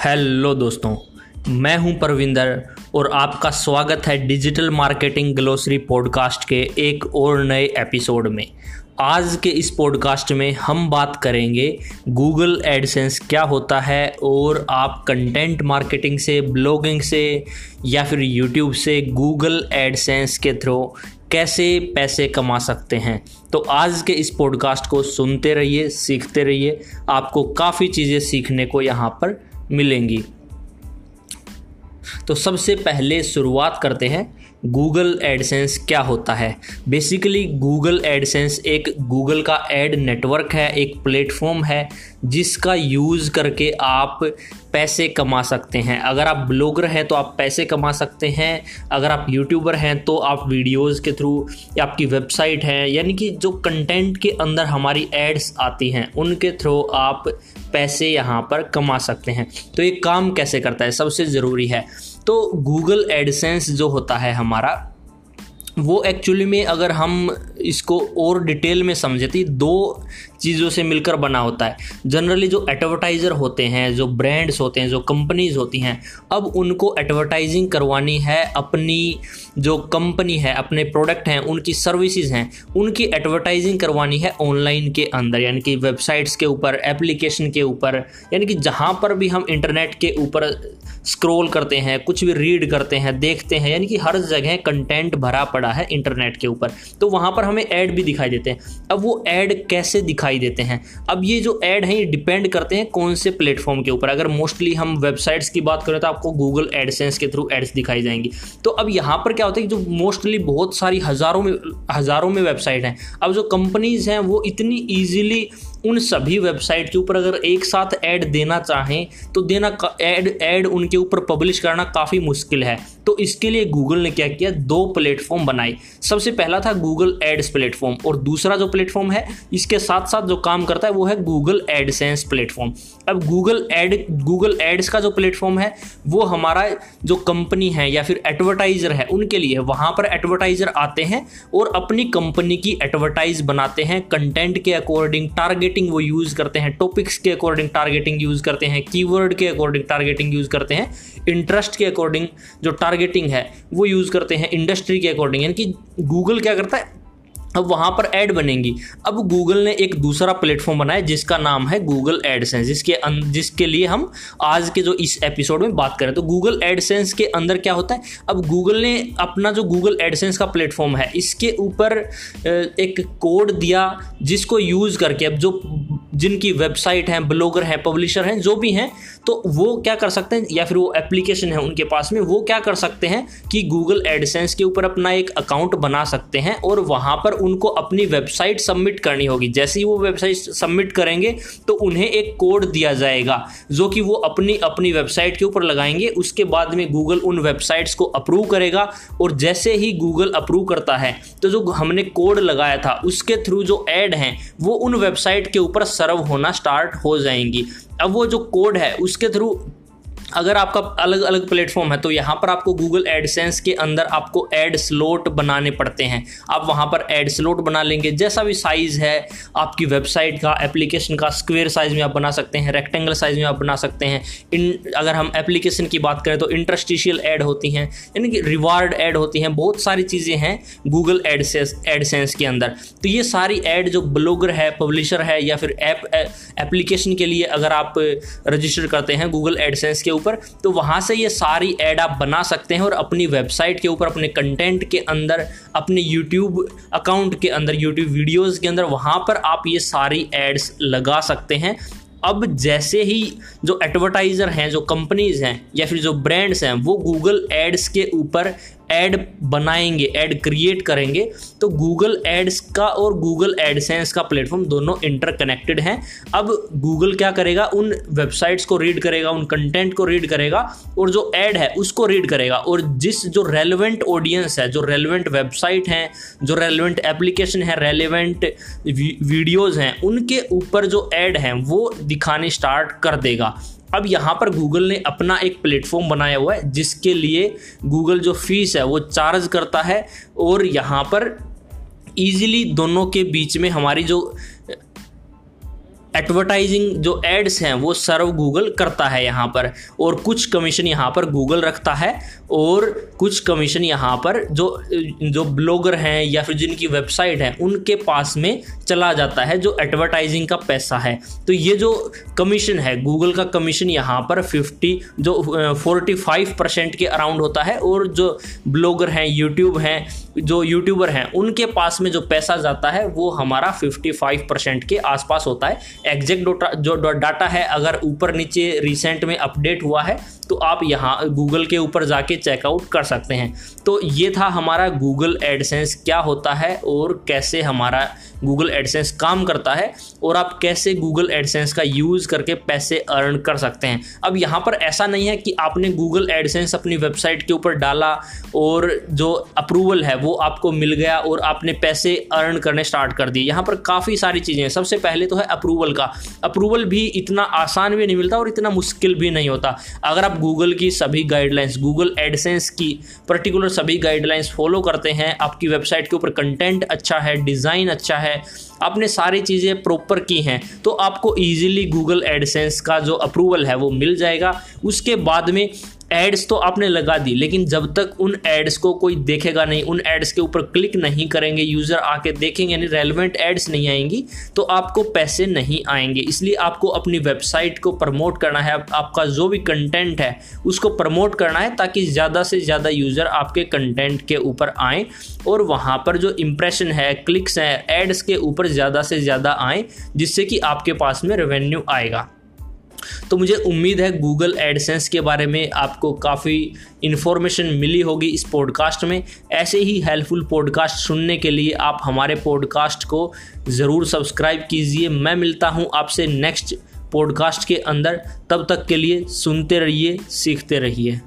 Hello दोस्तों, मैं हूँ परविंदर और आपका स्वागत है डिजिटल मार्केटिंग ग्लोसरी पॉडकास्ट के एक और नए एपिसोड में। आज के इस पॉडकास्ट में हम बात करेंगे गूगल एडसेंस क्या होता है और आप कंटेंट मार्केटिंग से, ब्लॉगिंग से या फिर यूट्यूब से गूगल एडसेंस के थ्रू कैसे पैसे कमा सकते हैं। तो आज के इस पॉडकास्ट को सुनते रहिए, सीखते रहिए। आपको काफ़ी चीज़ें सीखने को यहाँ पर मिलेंगी। तो सबसे पहले शुरुआत करते हैं गूगल एडसेंस क्या होता है? बेसिकली गूगल एडसेंस एक गूगल का एड नेटवर्क है, एक प्लेटफॉर्म है, जिसका यूज़ करके आप पैसे कमा सकते हैं। अगर आप ब्लॉगर हैं तो आप पैसे कमा सकते हैं। अगर आप यूट्यूबर हैं तो आप वीडियोस के थ्रू या आपकी वेबसाइट है, यानी कि जो कंटेंट के अंदर हमारी एड्स आती हैं, उनके थ्रू आप पैसे यहाँ पर कमा सकते हैं। तो ये काम कैसे करता है? सबसे ज़रूरी है तो गूगल एडसेंस जो होता है हमारा, वो एक्चुअली में अगर हम इसको और डिटेल में समझे तो दो चीज़ों से मिलकर बना होता है। जनरली जो एडवर्टाइज़र होते हैं, जो ब्रांड्स होते हैं, जो कंपनीज़ होती हैं, अब उनको एडवर्टाइजिंग करवानी है, अपनी जो कंपनी है, अपने प्रोडक्ट हैं, उनकी सर्विसेज़ हैं, उनकी एडवर्टाइजिंग करवानी है ऑनलाइन के अंदर, यानी कि वेबसाइट्स के ऊपर एप्लीकेशन के ऊपर, यानी कि जहाँ पर भी हम इंटरनेट के ऊपर स्क्रॉल करते हैं, कुछ भी रीड करते हैं, देखते हैं, यानी कि हर जगह कंटेंट भरा पड़ा है इंटरनेट के ऊपर। तो वहाँ पर हमें ऐड भी दिखाई देते हैं। अब वो ऐड कैसे दिखाई देते हैं। अब ये जो ऐड हैं, ये डिपेंड करते हैं कौन से प्लेटफॉर्म के ऊपर। अगर मोस्टली हम वेबसाइट्स की बात करें तो आपको गूगल एडसेंस के थ्रू एड्स दिखाई जाएँगी। तो अब यहाँ पर क्या होता है कि जो मोस्टली बहुत सारी हज़ारों में हज़ारों में वेबसाइट हैं। अब जो कंपनीज़ हैं, वो इतनी ईजिली उन सभी वेबसाइट के ऊपर अगर एक साथ ऐड देना चाहें तो देना ऐड ऐड उनके ऊपर पब्लिश करना काफ़ी मुश्किल है। तो इसके लिए गूगल ने क्या किया? दो प्लेटफॉर्म बनाए। सबसे पहला था गूगल एड्स प्लेटफॉर्म और दूसरा जो प्लेटफॉर्म है, इसके साथ साथ जो काम करता है वो है गूगल एडसेंस प्लेटफॉर्म। अब गूगल एड गूगल एड्स का जो प्लेटफॉर्म है, वो हमारा जो कंपनी है या फिर एडवर्टाइजर है, उनके लिए वहाँ पर एडवर्टाइजर आते हैं और अपनी कंपनी की एडवर्टाइज बनाते हैं कंटेंट के अकॉर्डिंग टारगेटिंग वो यूज़ करते हैं टॉपिक्स के अकॉर्डिंग टारगेटिंग यूज़ करते हैं कीवर्ड के अकॉर्डिंग टारगेटिंग यूज़ करते हैं इंटरेस्ट के अकॉर्डिंग जो टारगेटिंग है, वो यूज़ करते हैं इंडस्ट्री के अकॉर्डिंग यानी कि गूगल क्या करता है? अब वहाँ पर ऐड बनेंगी। अब गूगल ने एक दूसरा प्लेटफॉर्म बनाया जिसका नाम है गूगल एडसेंस जिसके जिसके लिए हम आज के जो इस एपिसोड में बात करें तो गूगल एडसेंस के अंदर क्या होता है? अब गूगल ने अपना जो गूगल एडसेंस का प्लेटफॉर्म है, इसके ऊपर एक कोड दिया जिसको यूज़ करके, अब जो जिनकी वेबसाइट हैं, ब्लॉगर हैं, पब्लिशर हैं, जो भी हैं तो वो क्या कर सकते हैं, या फिर वो एप्लीकेशन है उनके पास में, वो क्या कर सकते हैं कि गूगल एडसेंस के ऊपर अपना एक अकाउंट बना सकते हैं और वहाँ पर उनको अपनी वेबसाइट सबमिट करनी होगी। जैसे ही वो वेबसाइट सबमिट करेंगे तो उन्हें एक कोड दिया जाएगा, जो कि वो अपनी अपनी वेबसाइट के ऊपर लगाएँगे। उसके बाद में गूगल उन वेबसाइट्स को अप्रूव करेगा और जैसे ही गूगल अप्रूव करता है तो जो हमने कोड लगाया था, उसके थ्रू जो एड हैं, वो उन वेबसाइट के ऊपर सर्व होना स्टार्ट हो जाएँगी। अब वो जो कोड है उसके थ्रू अगर आपका अलग अलग प्लेटफॉर्म है तो यहाँ पर आपको गूगल एडसेंस के अंदर आपको एड स्लोट बनाने पड़ते हैं। आप वहाँ पर एड स्लोट बना लेंगे। जैसा भी साइज़ है, आपकी वेबसाइट का एप्लीकेशन का स्क्वेयर साइज़ में आप बना सकते हैं रेक्टेंगल साइज़ में आप बना सकते हैं। इन, अगर हम एप्लीकेशन की बात करें तो इंटरस्टिशियल एड होती हैं, यानी कि रिवार्ड एड होती हैं। बहुत सारी चीज़ें हैं गूगल एडसेंस एडसेंस के अंदर। तो ये सारी एड जो ब्लॉगर है पब्लिशर है, या फिर ऐप एप्लीकेशन के लिए अगर आप रजिस्टर करते हैं गूगल एडसेंस के ऊपर तो वहाँ से ये सारी ऐड आप बना सकते हैं और अपनी वेबसाइट के ऊपर, अपने कंटेंट के अंदर, अपने यूट्यूब अकाउंट के अंदर यूट्यूब वीडियोज़ के अंदर, वहाँ पर आप ये सारी एड्स लगा सकते हैं। अब जैसे ही जो एडवर्टाइज़र हैं, जो कंपनीज़ हैं, या फिर जो ब्रांड्स हैं, वो गूगल एड्स के ऊपर ऐड बनाएँगे, ऐड क्रिएट करेंगे तो गूगल एड्स का और गूगल एडसेंस का प्लेटफॉर्म दोनों इंटरकनेक्टेड हैं। अब गूगल क्या करेगा? उन वेबसाइट्स को रीड करेगा, उन कंटेंट को रीड करेगा और जो ऐड है, उसको रीड करेगा। और जिस, जो रेलिवेंट ऑडियंस है, जो रेलिवेंट वेबसाइट हैं, जो रेलिवेंट एप्लीकेशन है रेलिवेंट वीडियोज़ हैं, उनके ऊपर जो ऐड हैं, वो दिखाने स्टार्ट कर देगा। अब यहाँ पर गूगल ने अपना एक प्लेटफॉर्म बनाया हुआ है, जिसके लिए गूगल जो फ़ीस है, वो चार्ज करता है और यहाँ पर ईजिली दोनों के बीच में हमारी जो एडवर्टाइजिंग जो एड्स हैं, वो सर्व गूगल करता है यहाँ पर और कुछ कमीशन यहाँ पर गूगल रखता है और कुछ कमीशन यहाँ पर जो जो ब्लॉगर हैं या फिर जिनकी वेबसाइट है, उनके पास में चला जाता है, जो एडवर्टाइजिंग का पैसा है। तो ये जो कमीशन है गूगल का कमीशन यहाँ पर 50 जो 45 परसेंट के अराउंड होता है और जो ब्लॉगर हैं यूट्यूब हैं, जो यूट्यूबर हैं, उनके पास में जो पैसा जाता है, वो हमारा 55 परसेंट के आसपास होता है। एग्जैक्ट जो डाटा है, अगर ऊपर नीचे रिसेंट में अपडेट हुआ है तो आप यहाँ गूगल के ऊपर जाके चेकआउट कर सकते हैं। तो ये था हमारा गूगल एडसेंस क्या होता है और कैसे हमारा गूगल एडसेंस काम करता है और आप कैसे गूगल एडसेंस का यूज़ करके पैसे अर्न कर सकते हैं। अब यहाँ पर ऐसा नहीं है कि आपने गूगल एडसेंस अपनी वेबसाइट के ऊपर डाला और जो अप्रूवल है वो आपको मिल गया और आपने पैसे अर्न करने स्टार्ट कर दिए। यहाँ पर काफ़ी सारी चीज़ें हैं। सबसे पहले तो है अप्रूवल का। अप्रूवल भी इतना आसान भी नहीं मिलता और इतना मुश्किल भी नहीं होता। अगर गूगल की सभी गाइडलाइंस गूगल एडसेंस की पर्टिकुलर सभी गाइडलाइंस फॉलो करते हैं। आपकी वेबसाइट के ऊपर कंटेंट अच्छा है डिज़ाइन अच्छा है, आपने सारी चीज़ें प्रॉपर की हैं तो आपको ईजिली गूगल एडसेंस का जो अप्रूवल है वो मिल जाएगा। उसके बाद में एड्स तो आपने लगा दी, लेकिन जब तक उन एड्स को कोई देखेगा नहीं, उन एड्स के ऊपर क्लिक नहीं करेंगे यूज़र आके देखेंगे, यानी रेलिवेंट एड्स नहीं आएँगी तो आपको पैसे नहीं आएँगे। इसलिए आपको अपनी वेबसाइट को प्रमोट करना है। आपका जो भी कंटेंट है, उसको प्रमोट करना है, ताकि ज़्यादा से ज़्यादा यूज़र आपके कंटेंट के ऊपर आएँ, और वहाँ पर जो इम्प्रेशन है क्लिक्स हैं एड्स के ऊपर ज़्यादा से ज़्यादा आएँ, जिससे कि आपके पास में रेवेन्यू आएगा। तो मुझे उम्मीद है गूगल एडसेंस के बारे में आपको काफ़ी इन्फॉर्मेशन मिली होगी इस पॉडकास्ट में। ऐसे ही हेल्पफुल पॉडकास्ट सुनने के लिए आप हमारे पॉडकास्ट को ज़रूर सब्सक्राइब कीजिए। मैं मिलता हूँ आपसे नेक्स्ट पॉडकास्ट के अंदर। तब तक के लिए सुनते रहिए, सीखते रहिए।